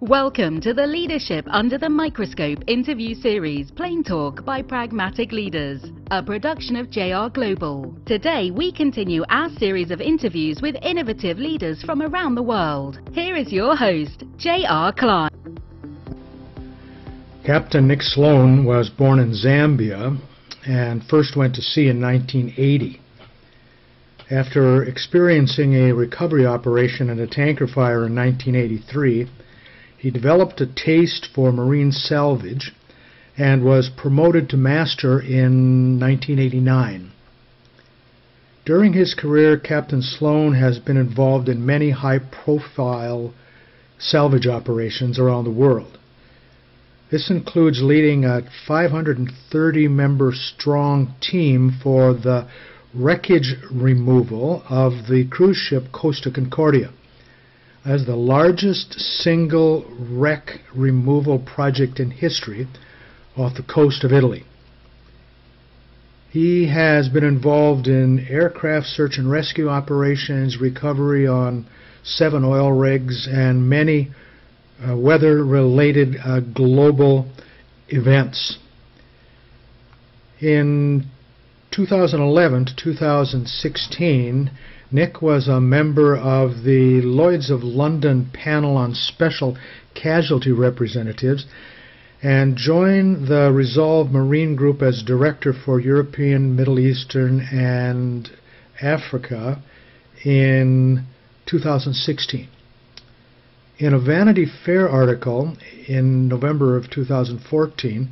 Welcome to the Leadership Under the Microscope interview series, Plain Talk by Pragmatic Leaders, a production of JR Global. Today, we continue our series of interviews with innovative leaders from around the world. Here is your host, JR Klein. Captain Nick Sloan was born in Zambia and first went to sea in 1980. After experiencing a recovery operation in a tanker fire in 1983, he developed a taste for marine salvage and was promoted to master in 1989. During his career, Captain Sloan has been involved in many high-profile salvage operations around the world. This includes leading a 530-member strong team for the wreckage removal of the cruise ship Costa Concordia as the largest single wreck removal project in history off the coast of Italy. He has been involved in aircraft search and rescue operations, recovery on seven oil rigs, and many uh, weather-related uh, global events. In 2011 to 2016, Nick was a member of the Lloyds of London panel on special casualty representatives and joined the Resolve Marine Group as director for European, Middle Eastern, and Africa in 2016. In a Vanity Fair article in November of 2014,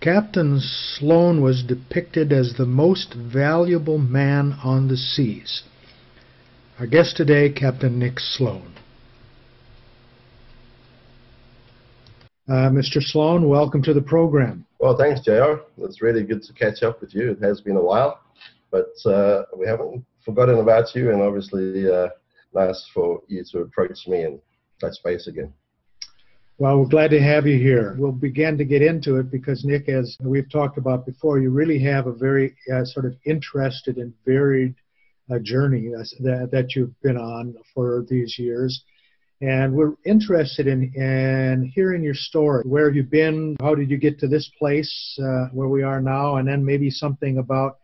Captain Sloan was depicted as the most valuable man on the seas. Our guest today, Captain Nick Sloan. Uh, Mr. Sloan, welcome to the program. Well, thanks, JR. It's really good to catch up with you. It has been a while, but uh, we haven't forgotten about you, and obviously, uh, nice for you to approach me and touch base again. Well, we're glad to have you here. We'll begin to get into it because, Nick, as we've talked about before, you really have a very uh, sort of interested and varied uh, journey that, that you've been on for these years. And we're interested in, in hearing your story. Where have you been? How did you get to this place uh, where we are now? And then maybe something about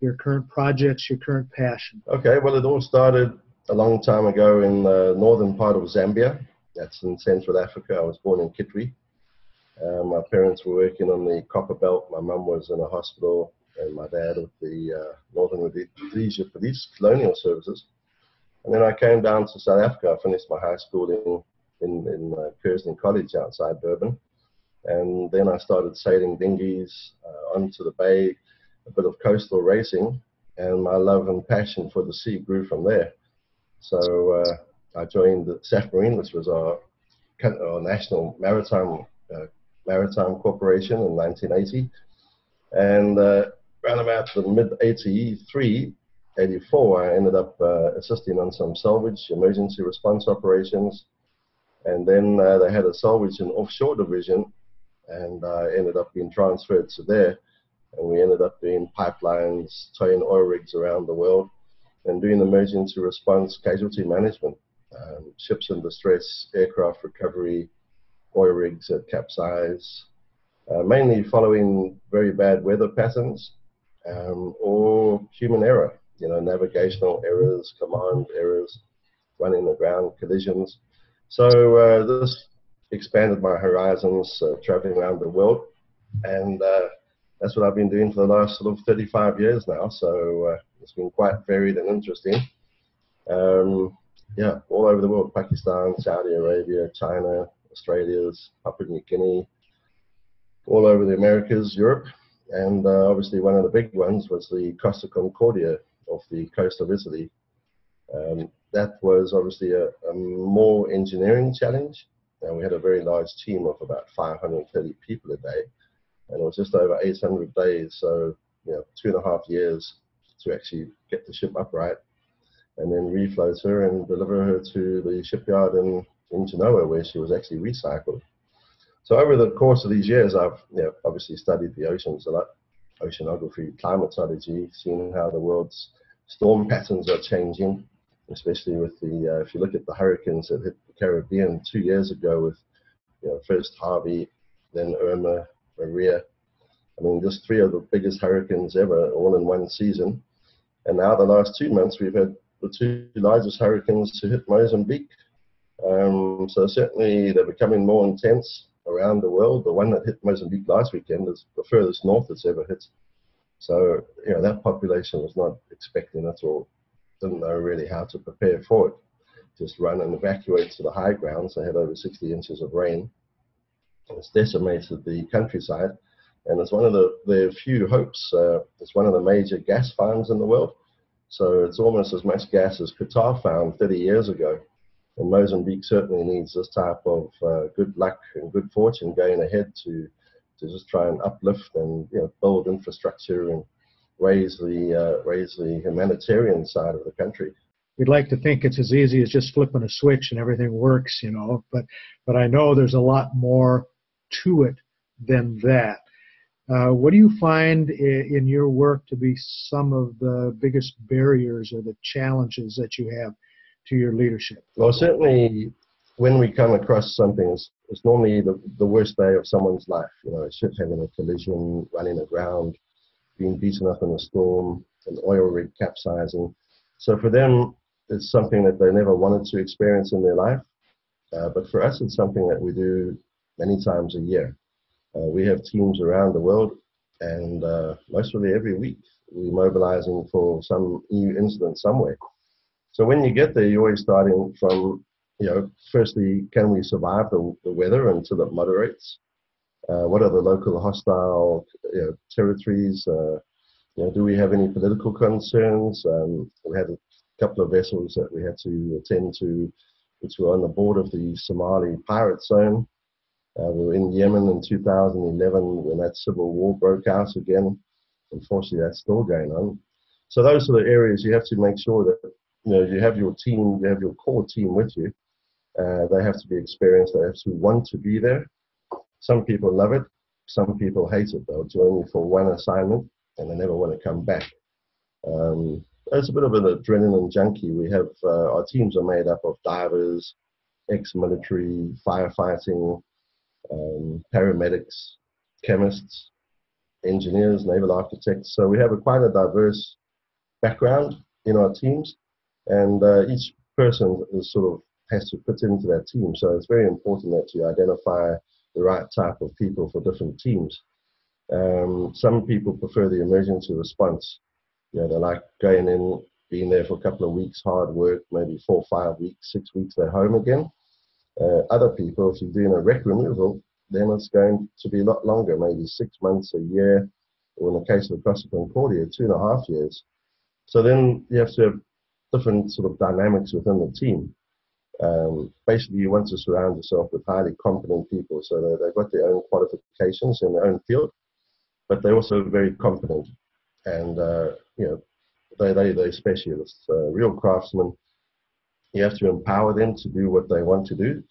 your current projects, your current passion. Okay, well, it all started a long time ago in the northern part of Zambia. That's in Central Africa. I was born in Kitwe. Uh, my parents were working on the copper belt. My mum was in a hospital, and my dad with the uh, Northern Rhodesia Police Colonial Services. And then I came down to South Africa. I finished my high school in in, in uh, Kearsney College outside Durban, and then I started sailing dinghies uh, onto the bay, a bit of coastal racing, and my love and passion for the sea grew from there. So uh, I joined the Safmarine, which was our, our national maritime uh, maritime corporation in 1980, and uh, around about the mid 83, 84, I ended up uh, assisting on some salvage emergency response operations, and then uh, they had a salvage and offshore division, and I ended up being transferred to there, and we ended up doing pipelines, towing oil rigs around the world and doing emergency response casualty management, um, ships in distress, aircraft recovery, oil rigs that capsize, uh, mainly following very bad weather patterns um, or human error, you know, navigational errors, command errors, running aground collisions. So uh, this expanded my horizons, uh, traveling around the world, and uh, that's what I've been doing for the last sort of 35 years now. So uh, it's been quite varied and interesting. Um, yeah, all over the world Pakistan, Saudi Arabia, China, Australia's, Papua New Guinea, all over the Americas, Europe. And uh, obviously, one of the big ones was the Costa Concordia off the coast of Italy. Um, that was obviously a, a, more engineering challenge. And we had a very large team of about 530 people a day. And it was just over 800 days, so you know, two and a half years to actually get the ship upright and then refloat her and deliver her to the shipyard in, in Genoa where she was actually recycled. So over the course of these years, I've you know, obviously studied the oceans a lot, oceanography, climatology, seeing how the world's storm patterns are changing, especially with the, uh, if you look at the hurricanes that hit the Caribbean two years ago with You know, first Harvey, then Irma, Maria. I mean, just three of the biggest hurricanes ever, all in one season. And now the last two months, we've had the two largest hurricanes to hit Mozambique. Um, so certainly they're becoming more intense around the world. The one that hit Mozambique last weekend is the furthest north it's ever hit. So, you know, that population was not expecting at all. didn't know really how to prepare for it. Just run and evacuate to the high grounds. They had over 60 inches of rain. It's decimated the countryside. And it's one of the, the few hopes. Uh, it's one of the major gas farms in the world. So it's almost as much gas as Qatar found 30 years ago. And Mozambique certainly needs this type of uh, good luck and good fortune going ahead to to just try and uplift and you know, build infrastructure and raise the uh, raise the humanitarian side of the country. We'd like to think it's as easy as just flipping a switch and everything works, you know. But but I know there's a lot more to it than that. Uh, what do you find in your work to be some of the biggest barriers or the challenges that you have to your leadership? Well, certainly when we come across something, it's, it's normally the, the worst day of someone's life. You know, a ship having a collision, running aground, being beaten up in a storm, an oil rig capsizing. So for them, it's something that they never wanted to experience in their life. Uh, but for us, it's something that we do many times a year. Uh, we have teams around the world, and uh, mostly every week we're mobilizing for some new incident somewhere. So when you get there, you're always starting from, you know, firstly, can we survive the, the weather until it moderates? Uh, what are the local hostile you know, territories? Uh, you know, do we have any political concerns? Um, we had a couple of vessels that we had to attend to, which were on the border of the Somali pirate zone. Uh, we were in Yemen in 2011 when that civil war broke out again. Unfortunately, that's still going on. So those are the areas you have to make sure that you know you have your team, you have your core team with you. Uh, they have to be experienced. They have to want to be there. Some people love it. Some people hate it. They'll join you for one assignment and they never want to come back. Um, it's a bit of an adrenaline junkie. We have uh, our teams are made up of divers, ex-military, firefighting, um, paramedics, chemists, engineers, naval architects. So we have a quite a diverse background in our teams, and uh, each person is sort of has to fit into that team. So it's very important that you identify the right type of people for different teams. Um, some people prefer the emergency response. You know, they like going in, being there for a couple of weeks, hard work, maybe four, five weeks, six weeks, they're home again. Uh, other people, if you're doing a wreck removal, then it's going to be a lot longer, maybe six months, a year, or in the case of Costa Concordia, two and a half years. So then you have to have different sort of dynamics within the team. Um, basically, you want to surround yourself with highly competent people so they've got their own qualifications in their own field, but they're also very competent and, uh, you know, they, they, they're specialists, uh, real craftsmen. You have to empower them to do what they want to do.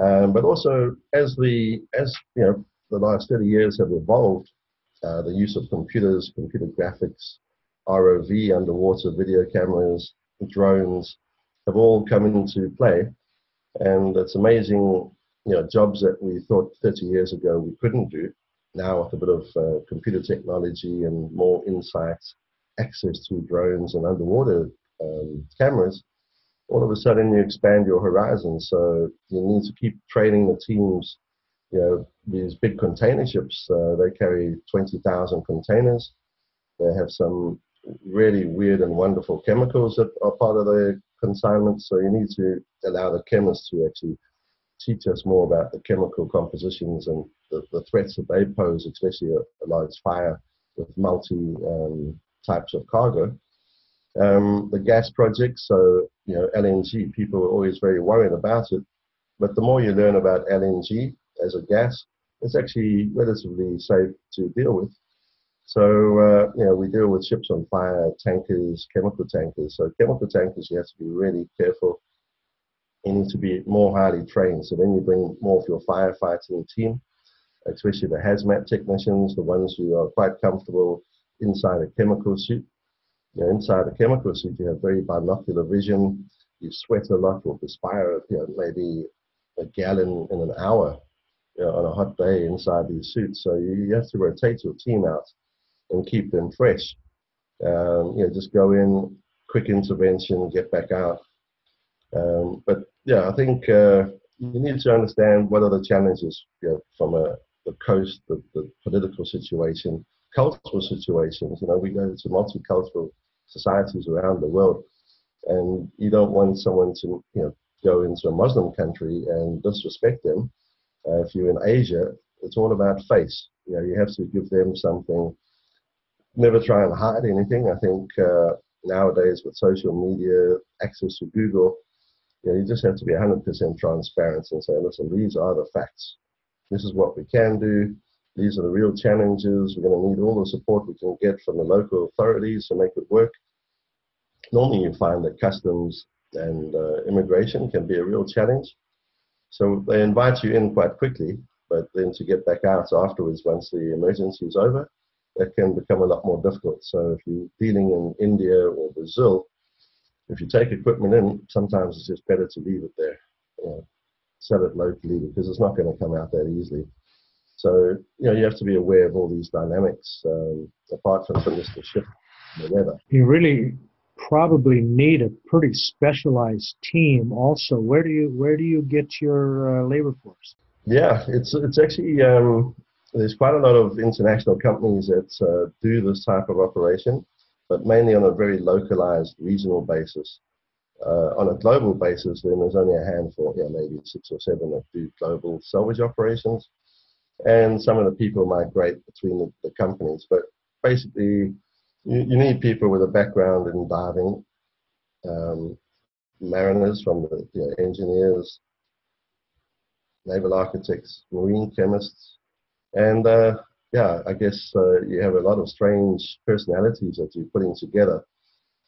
Um, but also, as the as you know, the last 30 years have evolved, uh, the use of computers, computer graphics, ROV, underwater video cameras, drones, have all come into play. And it's amazing, you know, jobs that we thought 30 years ago we couldn't do. Now, with a bit of uh, computer technology and more insights, access to drones and underwater um, cameras, all of a sudden you expand your horizons. So you need to keep training the teams. You know, these big container ships, uh, they carry 20,000 containers. They have some really weird and wonderful chemicals that are part of the consignment. So you need to allow the chemists to actually teach us more about the chemical compositions and the, the threats that they pose, especially a, a large fire with multi um, types of cargo. Um, the gas projects, so you know LNG, people are always very worried about it, but the more you learn about LNG as a gas, it's actually relatively safe to deal with. So, uh, you know, we deal with ships on fire, tankers, chemical tankers. So chemical tankers, you have to be really careful. You need to be more highly trained. So then you bring more of your firefighting team, especially the hazmat technicians, the ones who are quite comfortable inside a chemical suit. You know, inside a chemical suit, you have very binocular vision. You sweat a lot or perspire, you know, maybe a gallon in an hour you know, on a hot day inside these suits. So you, you have to rotate your team out and keep them fresh. Um, you know, just go in, quick intervention, get back out. Um, but yeah, I think uh, you need to understand what are the challenges you know, from a, the coast, the, the political situation, cultural situations. You know, we go to multicultural societies around the world, and you don't want someone to you know go into a Muslim country and disrespect them. Uh, if you're in Asia, it's all about face. You know, you have to give them something. Never try and hide anything. I think uh, nowadays with social media, access to Google, you, know, you just have to be 100% transparent and say, listen, these are the facts. This is what we can do. These are the real challenges. We're going to need all the support we can get from the local authorities to make it work. Normally, you find that customs and uh, immigration can be a real challenge. So they invite you in quite quickly, but then to get back out afterwards once the emergency is over, that can become a lot more difficult. So if you're dealing in India or Brazil, if you take equipment in, sometimes it's just better to leave it there, you know, sell it locally because it's not going to come out that easily. So you know you have to be aware of all these dynamics um, apart from just the shift in the weather. You really probably need a pretty specialized team. Also, where do you where do you get your uh, labor force? Yeah, it's it's actually um, there's quite a lot of international companies that uh, do this type of operation, but mainly on a very localized regional basis. Uh, on a global basis, then there's only a handful, yeah, maybe six or seven that do global salvage operations, and some of the people migrate between the, the companies. But basically, you, you need people with a background in diving, um, mariners from the engineers, naval architects, marine chemists, and uh, yeah, I guess uh, you have a lot of strange personalities that you're putting together,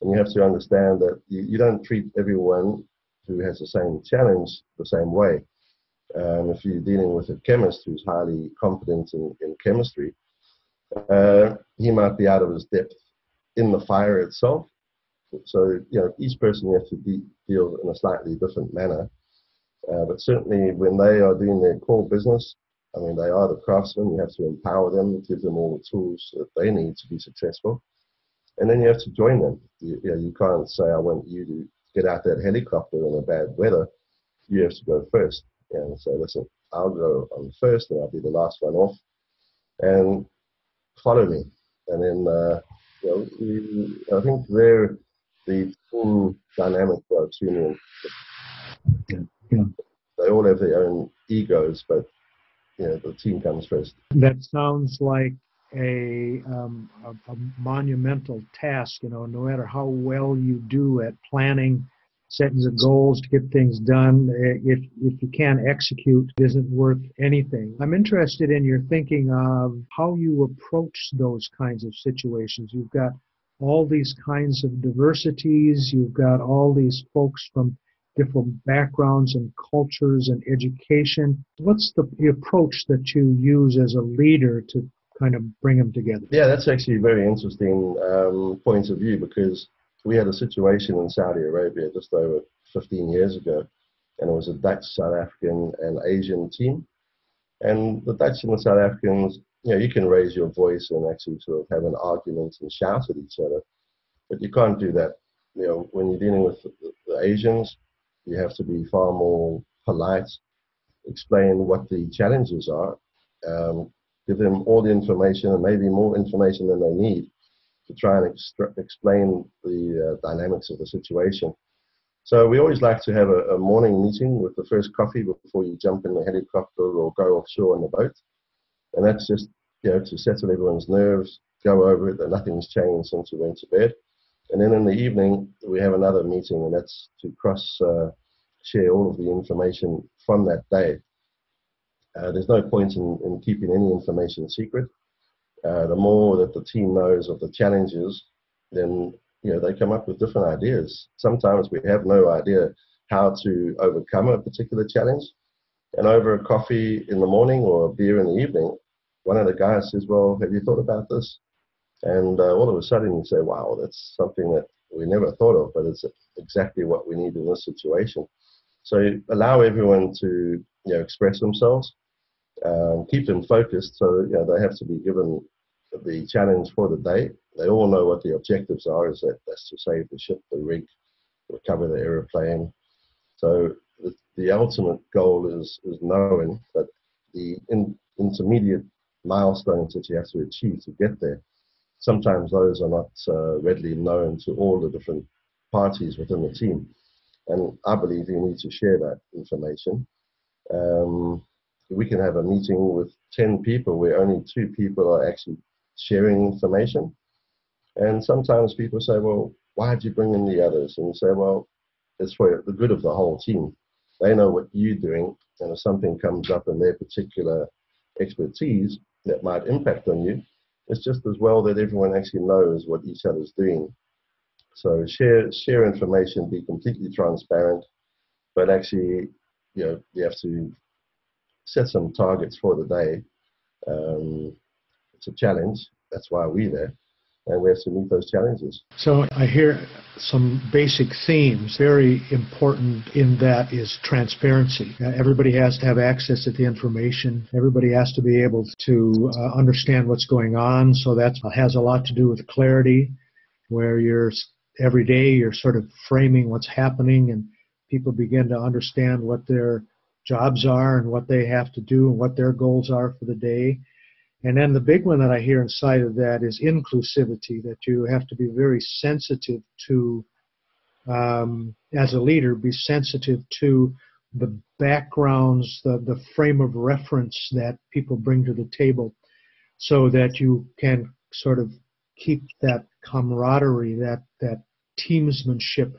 and you have to understand that you, you don't treat everyone who has the same challenge the same way. Um, if you're dealing with a chemist who's highly competent in, in chemistry, uh, he might be out of his depth in the fire itself. So, you know, each person you have to de- deal in a slightly different manner. Uh, but certainly when they are doing their core business, I mean, they are the craftsmen. You have to empower them, give them all the tools that they need to be successful. And then you have to join them. You, you, know, you can't say, I want you to get out that helicopter in a bad weather. You have to go first. And say, listen, I'll go on first and I'll be the last one off. And follow me. And then uh, you know, I think they're the full dynamic are extremely yeah. yeah. They all have their own egos, but know, the team comes first. That sounds like a, um, a, a monumental task. You know, no matter how well you do at planning setting the goals to get things done. If, if you can't execute, it isn't worth anything. I'm interested in your thinking of how you approach those kinds of situations. You've got all these kinds of diversities, you've got all these folks from different backgrounds and cultures and education. What's the, the approach that you use as a leader to kind of bring them together? Yeah, that's actually a very interesting um, point of view because we had a situation in Saudi Arabia just over 15 years ago, and it was a Dutch, South African, and Asian team. And the Dutch and the South Africans, you know, you can raise your voice and actually sort of have an argument and shout at each other, but you can't do that. You know, when you're dealing with the, the Asians, you have to be far more polite, explain what the challenges are, um, give them all the information and maybe more information than they need to try and extra- explain the uh, dynamics of the situation. So we always like to have a, a, morning meeting with the first coffee before you jump in the helicopter or go offshore on the boat, and that's just you know to settle everyone's nerves, go over it that nothing's changed since we went to bed, and then in the evening we have another meeting, and that's to cross uh, share all of the information from that day. Uh, there's no point in, in keeping any information secret. Uh, the more that the team knows of the challenges, then you know they come up with different ideas. Sometimes we have no idea how to overcome a particular challenge, and over a coffee in the morning or a beer in the evening, one of the guys says, "Well, have you thought about this?" And uh, all of a sudden you say, "Wow, that's something that we never thought of, but it's exactly what we need in this situation." So allow everyone to you know express themselves um, keep them focused. So you know, they have to be given the challenge for the day. They all know what the objectives are. Is that that's to save the ship, the rig, recover the aeroplane. So the, the ultimate goal is is knowing that the in, intermediate milestones that you have to achieve to get there. Sometimes those are not uh, readily known to all the different parties within the team. And I believe you need to share that information. Um, we can have a meeting with 10 people where only two people are actually sharing information. And sometimes people say, well, why did you bring in the others? And you say, well, it's for the good of the whole team. They know what you're doing, and if something comes up in their particular expertise that might impact on you, it's just as well that everyone actually knows what each other's doing. So share share information, be completely transparent, but actually, you know, you have to set some targets for the day. Um, it's a challenge. That's why we're there and we have to meet those challenges. So I hear some basic themes. Very important in that is transparency. Uh, everybody has to have access to the information. Everybody has to be able to uh, understand what's going on. So that has a lot to do with clarity, where you're every day you're sort of framing what's happening and people begin to understand what their jobs are and what they have to do and what their goals are for the day and then the big one that I hear inside of that is inclusivity, that you have to be very sensitive to, um, as a leader, be sensitive to the backgrounds, the, the frame of reference that people bring to the table so that you can sort of keep that camaraderie, that, that teamsmanship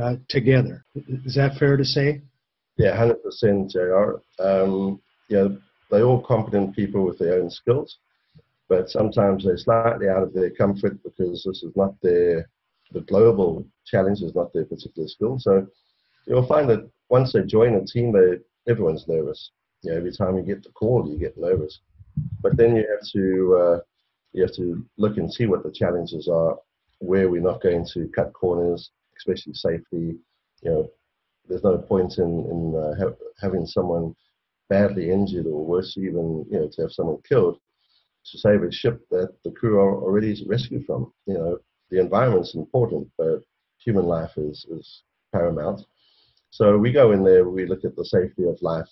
uh, together. Is that fair to say? Yeah, 100% JR. Um, yeah, they're all competent people with their own skills, but sometimes they're slightly out of their comfort because this is not their, the global challenge is not their particular skill. So you'll find that once they join a team, they, everyone's nervous. You know, every time you get the call, you get nervous. But then you have to uh, you have to look and see what the challenges are, where we're not going to cut corners, especially safety. You know, there's no point in in uh, ha- having someone badly injured or worse even, you know, to have someone killed to save a ship that the crew are already rescued from. You know, the environment's important, but human life is, is paramount. So we go in there, we look at the safety of life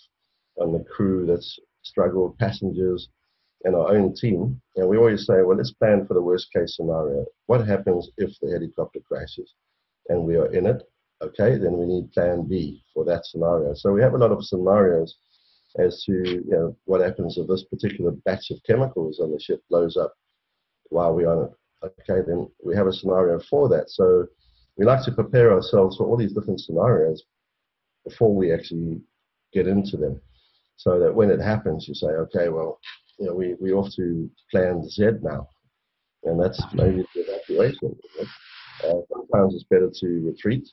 and the crew that's struggled, passengers, and our own team. And we always say, well, let's plan for the worst case scenario. What happens if the helicopter crashes and we are in it? Okay, then we need plan B for that scenario. So we have a lot of scenarios as to you know, what happens if this particular batch of chemicals on the ship blows up while we're on it. Okay, then we have a scenario for that. So we like to prepare ourselves for all these different scenarios before we actually get into them. So that when it happens, you say, okay, well, you know, we, we off to plan Z now. And that's maybe the evacuation. Uh, sometimes it's better to retreat,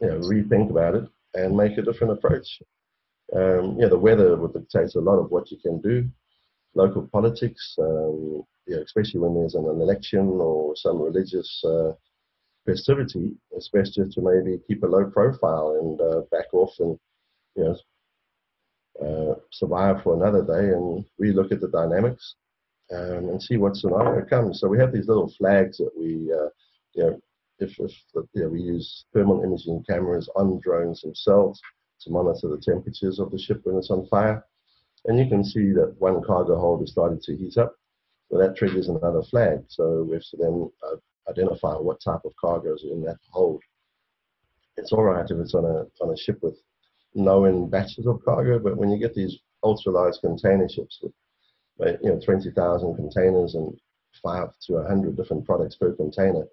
you know, rethink about it and make a different approach. Um, yeah, the weather would dictate a lot of what you can do. Local politics, um, yeah, especially when there's an, an election or some religious uh, festivity, it's best just to maybe keep a low profile and uh, back off and you know uh, survive for another day and relook at the dynamics um, and see what scenario comes. So we have these little flags that we, uh, you know, if, if you know, we use thermal imaging cameras on drones themselves to monitor the temperatures of the ship when it's on fire. And you can see that one cargo hold is starting to heat up. Well, that triggers another flag. So we have to then uh, identify what type of cargo is in that hold. It's all right if it's on a, on a ship with known batches of cargo, but when you get these ultra large container ships with you know 20,000 containers and five to 100 different products per container,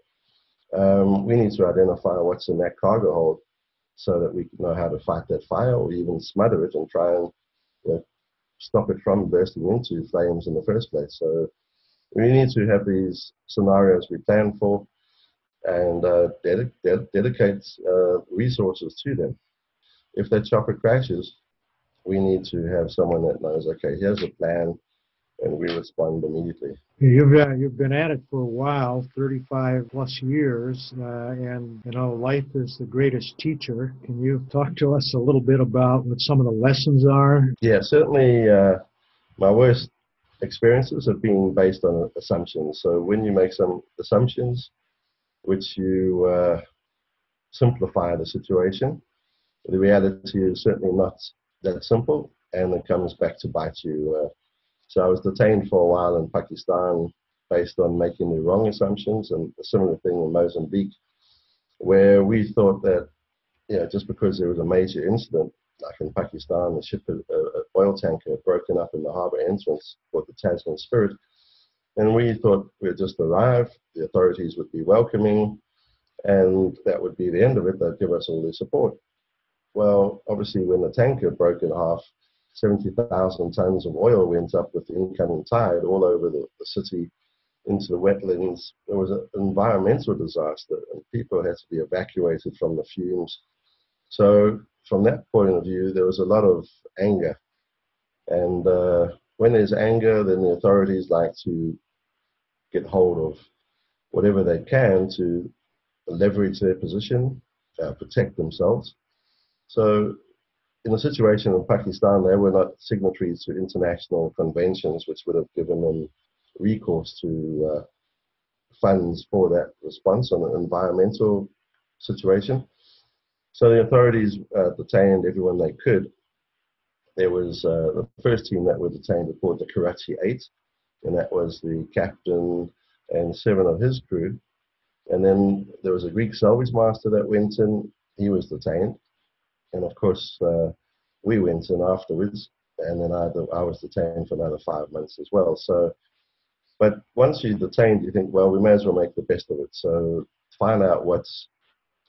um, we need to identify what's in that cargo hold so that we know how to fight that fire or even smother it and try and you know, stop it from bursting into flames in the first place. So we need to have these scenarios we plan for and uh, ded- ded- dedicate uh, resources to them. If that chopper crashes, we need to have someone that knows, okay, here's a plan. And we respond immediately. You've uh, you've been at it for a while, 35 plus years, uh, and you know life is the greatest teacher. Can you talk to us a little bit about what some of the lessons are? Yeah, certainly. Uh, my worst experiences have been based on assumptions. So when you make some assumptions, which you uh, simplify the situation, the reality is certainly not that simple, and it comes back to bite you uh, so I was detained for a while in Pakistan based on making the wrong assumptions, and a similar thing in Mozambique, where we thought that, you know, just because there was a major incident, like in Pakistan, a ship, an oil tanker broken up in the harbour entrance for the Tasman Spirit, and we thought we'd just arrive, the authorities would be welcoming, and that would be the end of it. They'd give us all their support. Well, obviously, when the tanker broke in half, 70,000 tons of oil went up with the incoming tide all over the, the city into the wetlands. There was an environmental disaster, and people had to be evacuated from the fumes. So, from that point of view, there was a lot of anger. And uh, when there's anger, then the authorities like to get hold of whatever they can to leverage their position, uh, protect themselves. So in the situation in Pakistan, they were not signatories to international conventions, which would have given them recourse to uh, funds for that response on an environmental situation. So the authorities uh, detained everyone they could. There was uh, the first team that were detained called the Karachi Eight, and that was the captain and seven of his crew. And then there was a Greek salvage master that went in. He was detained and of course uh, we went in afterwards, and then I, I was detained for another five months as well. So, but once you're detained, you think, well, we may as well make the best of it. So find out what's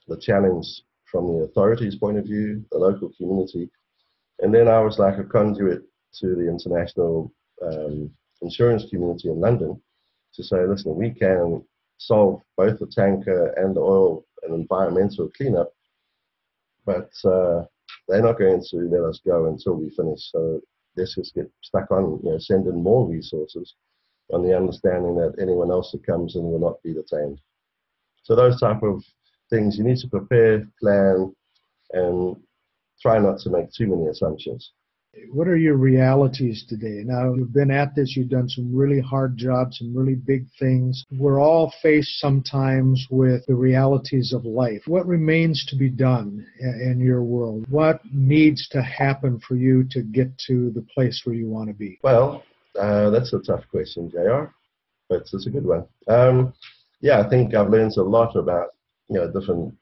the challenge from the authorities' point of view, the local community, and then I was like a conduit to the international um, insurance community in London to say, listen, we can solve both the tanker and the oil and environmental cleanup but uh, they're not going to let us go until we finish. So let's just get stuck on, you know, send in more resources on the understanding that anyone else that comes in will not be detained. So those type of things you need to prepare, plan, and try not to make too many assumptions what are your realities today? Now, you've been at this, you've done some really hard jobs, some really big things. We're all faced sometimes with the realities of life. What remains to be done in your world? What needs to happen for you to get to the place where you want to be? Well, uh, that's a tough question, JR, but it's a good one. Um, yeah, I think I've learned a lot about you know different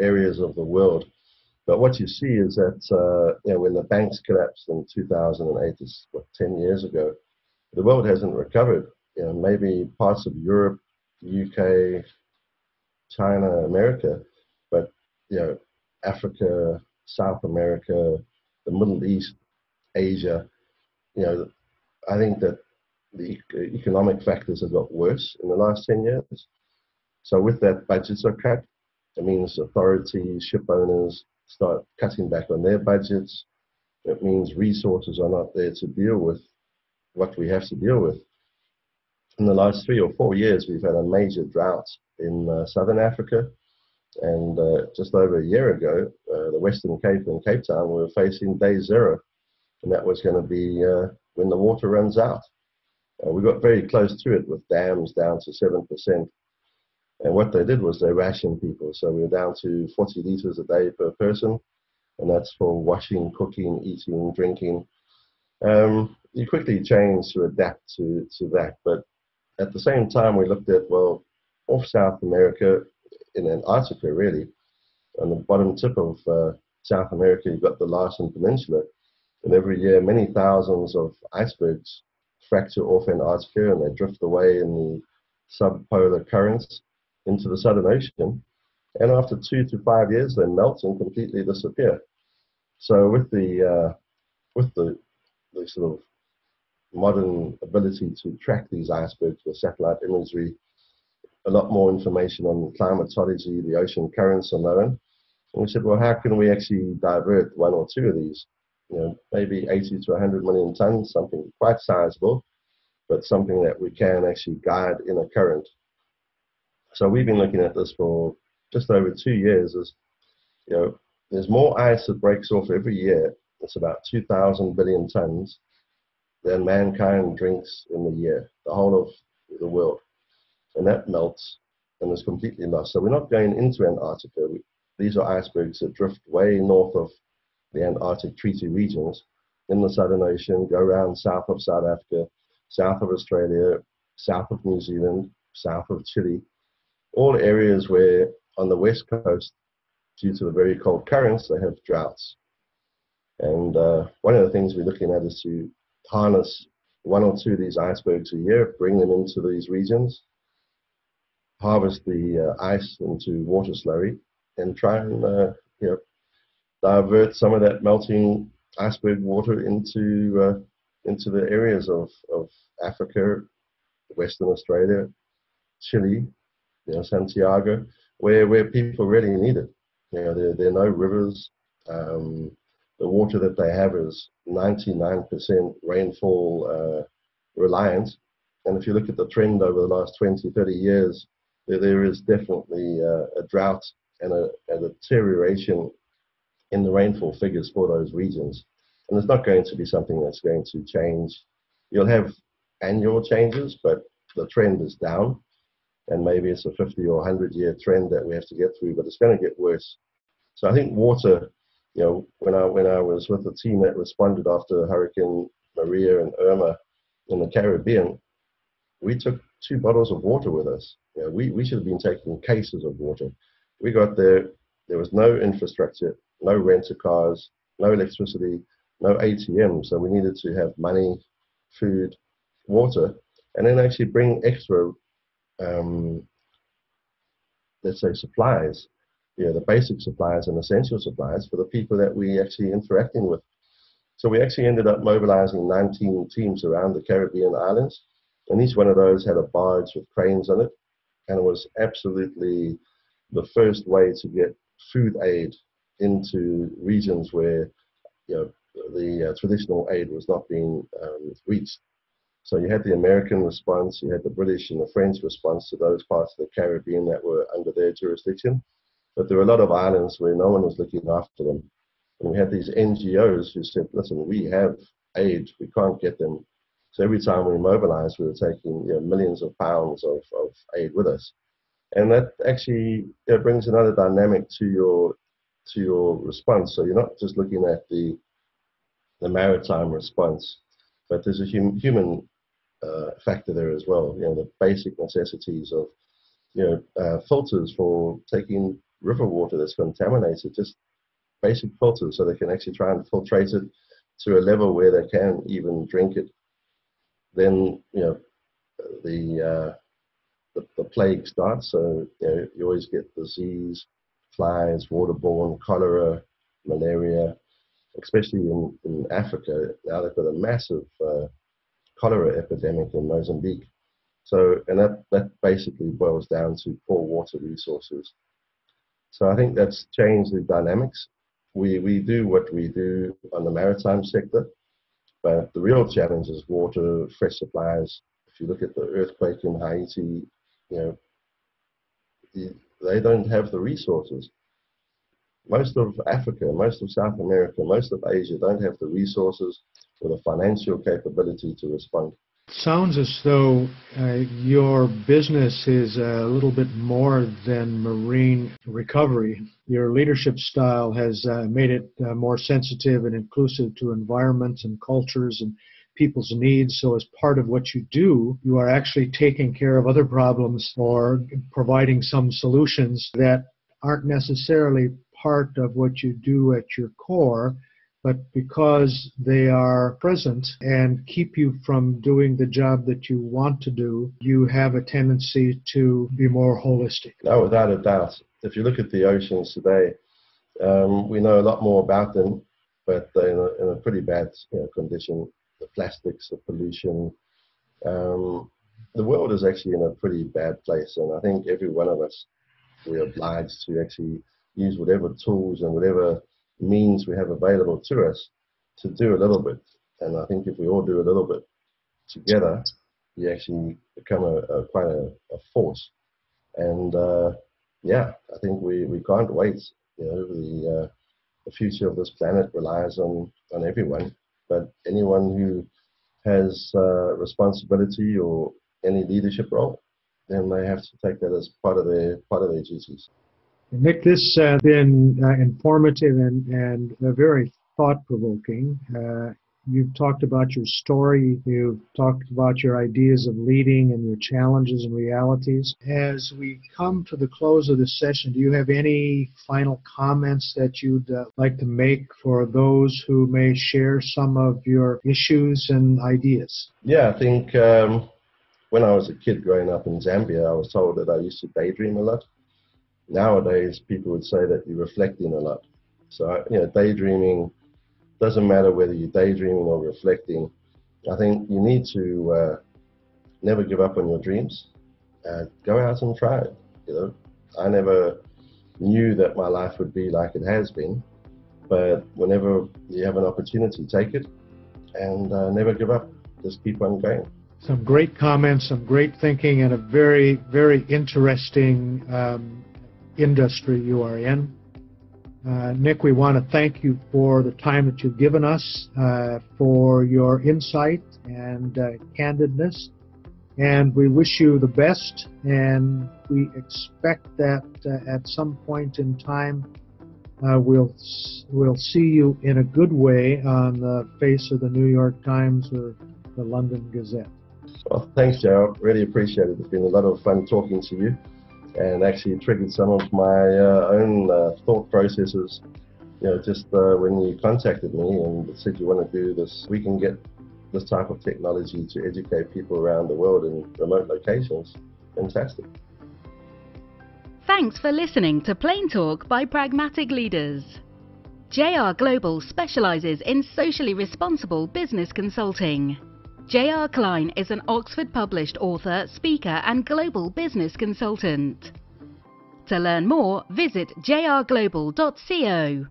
areas of the world but what you see is that uh, you know, when the banks collapsed in 2008, is what 10 years ago, the world hasn't recovered. You know, maybe parts of Europe, UK, China, America, but you know, Africa, South America, the Middle East, Asia, you know, I think that the economic factors have got worse in the last 10 years. So with that, budgets are cut. It means authorities, ship owners, start cutting back on their budgets. It means resources are not there to deal with what we have to deal with. In the last three or four years, we've had a major drought in uh, southern Africa. And uh, just over a year ago, uh, the Western Cape and Cape Town were facing day zero. And that was going to be uh, when the water runs out. Uh, we got very close to it with dams down to 7%. And what they did was they rationed people. So we were down to 40 liters a day per person, and that's for washing, cooking, eating, drinking. Um, you quickly change to adapt to, to that. But at the same time, we looked at, well, off South America, in Antarctica, really, on the bottom tip of uh, South America, you've got the Larsen Peninsula. And every year, many thousands of icebergs fracture off Antarctica and they drift away in the subpolar currents into the Southern Ocean, and after two to five years, they melt and completely disappear. So with the uh, with the, the sort of modern ability to track these icebergs with satellite imagery, a lot more information on climatology, the ocean currents known. And we said, well, how can we actually divert one or two of these? You know, maybe 80 to 100 million tons, something quite sizable, but something that we can actually guide in a current. So we've been looking at this for just over two years. You know, there's more ice that breaks off every year. It's about 2,000 billion tons than mankind drinks in the year, the whole of the world. And that melts and is completely lost. So we're not going into Antarctica. We, these are icebergs that drift way north of the Antarctic Treaty regions in the Southern Ocean, go around south of South Africa, south of Australia, south of New Zealand, south of Chile, all areas where on the west coast, due to the very cold currents, they have droughts. And uh, one of the things we're looking at is to harness one or two of these icebergs a year, bring them into these regions, harvest the uh, ice into water slurry, and try and uh, you know divert some of that melting iceberg water into uh, into the areas of, of Africa, Western Australia, Chile, you know, Santiago, where where people really need it. You know, there, there are no rivers. Um, the water that they have is 99% rainfall uh, reliant. And if you look at the trend over the last 20, 30 years, there, there is definitely uh, a drought and a, a, deterioration in the rainfall figures for those regions. And it's not going to be something that's going to change. You'll have annual changes, but the trend is down. And maybe it's a 50 or 100 year trend that we have to get through, but it's going to get worse. So I think water you know, when I when I was with the team that responded after Hurricane Maria and Irma in the Caribbean, we took two bottles of water with us. You know, we, we should have been taking cases of water. We got there, there was no infrastructure, no rental cars, no electricity, no ATM. So we needed to have money, food, water, and then actually bring extra, um, let's say, supplies you know, the basic supplies and essential supplies for the people that we actually interacting with. So we actually ended up mobilizing 19 teams around the Caribbean islands, and each one of those had a barge with cranes on it, and it was absolutely the first way to get food aid into regions where you know, the uh, traditional aid was not being um, reached. So you had the American response, you had the British and the French response to those parts of the Caribbean that were under their jurisdiction. But there were a lot of islands where no one was looking after them. And we had these NGOs who said, listen, we have aid, we can't get them. So every time we mobilized, we were taking you know, millions of pounds of, of aid with us. And that actually brings another dynamic to your to your response. So you're not just looking at the the maritime response, but there's a hum, human uh, factor there as well. You know, the basic necessities of you know uh, filters for taking river water that's contaminated, just basic filters so they can actually try and filtrate it to a level where they can even drink it. Then, you know, the, uh, the, the, plague starts, so you, know, you always get disease, flies, waterborne, cholera, malaria, especially in, in Africa. Now they've got a massive uh, cholera epidemic in Mozambique. So, and that, that basically boils down to poor water resources. So I think that's changed the dynamics. We, we do what we do on the maritime sector, but the real challenge is water, fresh supplies. If you look at the earthquake in Haiti, you know, they don't have the resources. Most of Africa, most of South America, most of Asia don't have the resources or the financial capability to respond. Sounds as though uh, your business is a little bit more than marine recovery. Your leadership style has uh, made it uh, more sensitive and inclusive to environments and cultures and people's needs. So, as part of what you do, you are actually taking care of other problems or providing some solutions that aren't necessarily part of what you do at your core but because they are present and keep you from doing the job that you want to do, you have a tendency to be more holistic. No, without a doubt. If you look at the oceans today, um, we know a lot more about them, but they're in a, in a pretty bad you know, condition. The plastics, the pollution. Um, the world is actually in a pretty bad place, and I think every one of us, we're obliged to actually use whatever tools and whatever means we have available to us to do a little bit. And I think if we all do a little bit together, you actually become a, a quite a, a, force. And uh, yeah, I think we, we can't wait. You know, the uh, the future of this planet relies on on everyone. But anyone who has uh, responsibility or any leadership role, then they have to take that as part of their part of their duties. Nick, this has uh, been uh, informative and, and very thought provoking. Uh, you've talked about your story, you've talked about your ideas of leading and your challenges and realities. As we come to the close of this session, do you have any final comments that you'd uh, like to make for those who may share some of your issues and ideas? Yeah, I think um, when I was a kid growing up in Zambia, I was told that I used to daydream a lot nowadays people would say that you're reflecting a lot. So, you know, daydreaming doesn't matter whether you're daydreaming or reflecting. I think you need to uh, never give up on your dreams. Uh, go out and try it. You know, I never knew that my life would be like it has been, but whenever you have an opportunity, take it and uh, never give up. Just keep on going. Some great comments, some great thinking, and a very, very interesting um, industry you are in. Uh, Nick, we want to thank you for the time that you've given us, uh, for your insight and uh, candidness, and we wish you the best. And we expect that uh, at some point in time, uh, we'll we'll see you in a good way on the face of the New York Times or the London Gazette. Well, thanks, Joe. Really appreciate it. It's been a lot of fun talking to you and actually triggered some of my uh, own uh, thought processes. You know, just uh, when you contacted me and said you want to do this, we can get this type of technology to educate people around the world in remote locations. Fantastic. Thanks for listening to Plain Talk by Pragmatic Leaders. JR Global specializes in socially responsible business consulting. J.R. Klein is an Oxford published author, speaker and global business consultant. To learn more, visit jrglobal.co.